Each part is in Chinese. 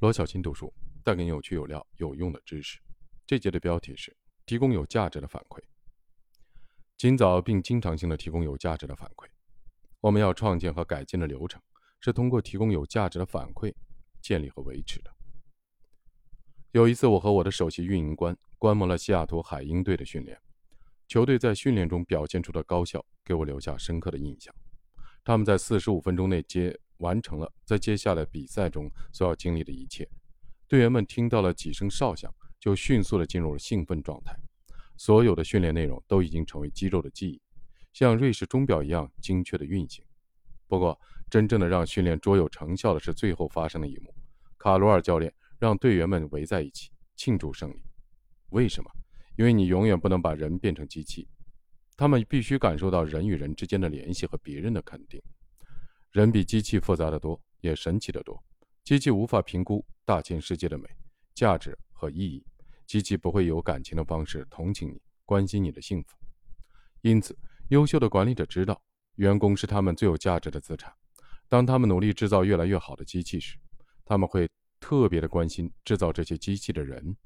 罗小新读书带给你有趣有料有用的知识。这节的标题是提供有价值的反馈。尽早并经常性的提供有价值的反馈。我们要创建和改进的流程是通过提供有价值的反馈建立和维持的。有一次，我和我的首席运营官观摩了西雅图海鹰队的训练，球队在训练中表现出的高效给我留下深刻的印象。他们在四十五分钟内接。完成了在接下来比赛中所要经历的一切。队员们听到了几声哨响，就迅速地进入了兴奋状态。所有的训练内容都已经成为肌肉的记忆，像瑞士钟表一样精确的运行。不过，真正的让训练卓有成效的是最后发生的一幕：卡罗尔教练让队员们围在一起庆祝胜利。为什么？因为你永远不能把人变成机器，他们必须感受到人与人之间的联系和别人的肯定。人比机器复杂的多，也神奇的多。机器无法评估大千世界的美、价值和意义。机器不会有感情的方式同情你、关心你的幸福。因此，优秀的管理者知道，员工是他们最有价值的资产。当他们努力制造越来越好的机器时，他们会特别的关心制造这些机器的人。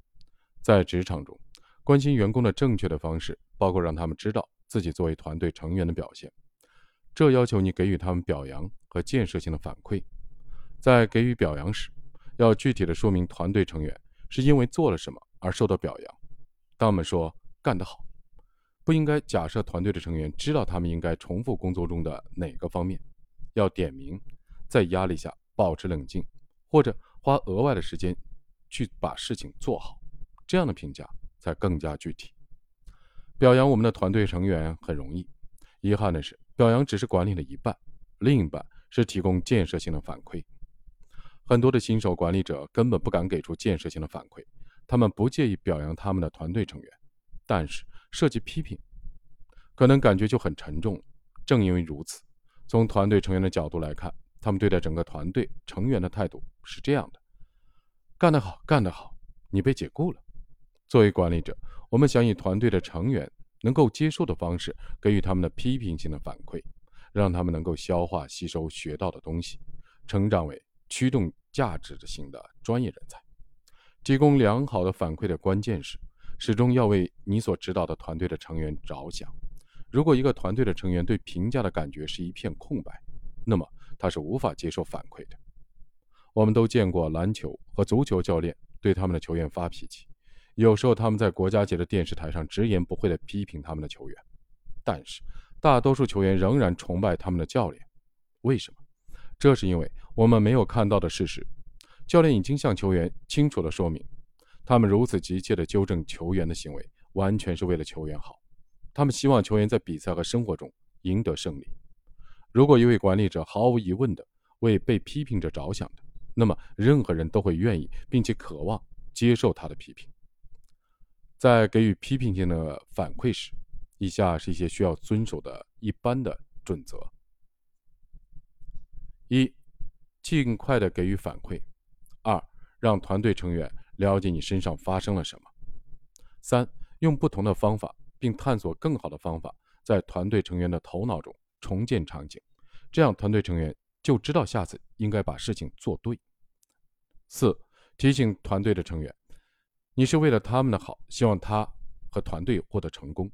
在职场中，关心员工的正确的方式，包括让他们知道自己作为团队成员的表现。这要求你给予他们表扬和建设性的反馈。在给予表扬时，要具体的说明团队成员是因为做了什么而受到表扬。当我们说“干得好”，不应该假设团队的成员知道他们应该重复工作中的哪个方面。要点名，在压力下保持冷静，或者花额外的时间去把事情做好。这样的评价才更加具体。表扬我们的团队成员很容易，遗憾的是。表扬只是管理的一半，另一半是提供建设性的反馈。很多的新手管理者根本不敢给出建设性的反馈，他们不介意表扬他们的团队成员，但是涉及批评，可能感觉就很沉重。正因为如此，从团队成员的角度来看，他们对待整个团队成员的态度是这样的：干得好，干得好，你被解雇了。作为管理者，我们想以团队的成员。能够接受的方式，给予他们的批评性的反馈，让他们能够消化吸收学到的东西，成长为驱动价值型的专业人才。提供良好的反馈的关键是，始终要为你所指导的团队的成员着想。如果一个团队的成员对评价的感觉是一片空白，那么他是无法接受反馈的。我们都见过篮球和足球教练对他们的球员发脾气。有时候他们在国家级的电视台上直言不讳地批评他们的球员，但是大多数球员仍然崇拜他们的教练。为什么？这是因为我们没有看到的事实：教练已经向球员清楚地说明，他们如此急切地纠正球员的行为，完全是为了球员好。他们希望球员在比赛和生活中赢得胜利。如果一位管理者毫无疑问地为被批评者着想的，那么任何人都会愿意并且渴望接受他的批评。在给予批评性的反馈时，以下是一些需要遵守的一般的准则：一、尽快的给予反馈；二、让团队成员了解你身上发生了什么；三、用不同的方法，并探索更好的方法，在团队成员的头脑中重建场景，这样团队成员就知道下次应该把事情做对；四、提醒团队的成员。你是为了他们的好，希望他和团队获得成功。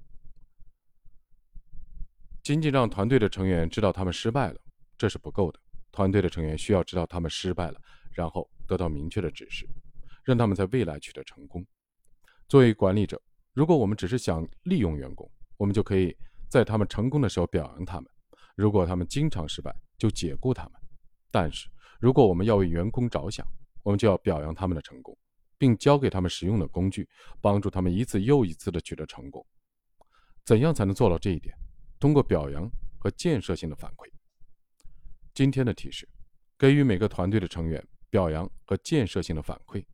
仅仅让团队的成员知道他们失败了，这是不够的。团队的成员需要知道他们失败了，然后得到明确的指示，让他们在未来取得成功。作为管理者，如果我们只是想利用员工，我们就可以在他们成功的时候表扬他们；如果他们经常失败，就解雇他们。但是，如果我们要为员工着想，我们就要表扬他们的成功。并教给他们实用的工具，帮助他们一次又一次地取得成功。怎样才能做到这一点？通过表扬和建设性的反馈。今天的提示：给予每个团队的成员表扬和建设性的反馈。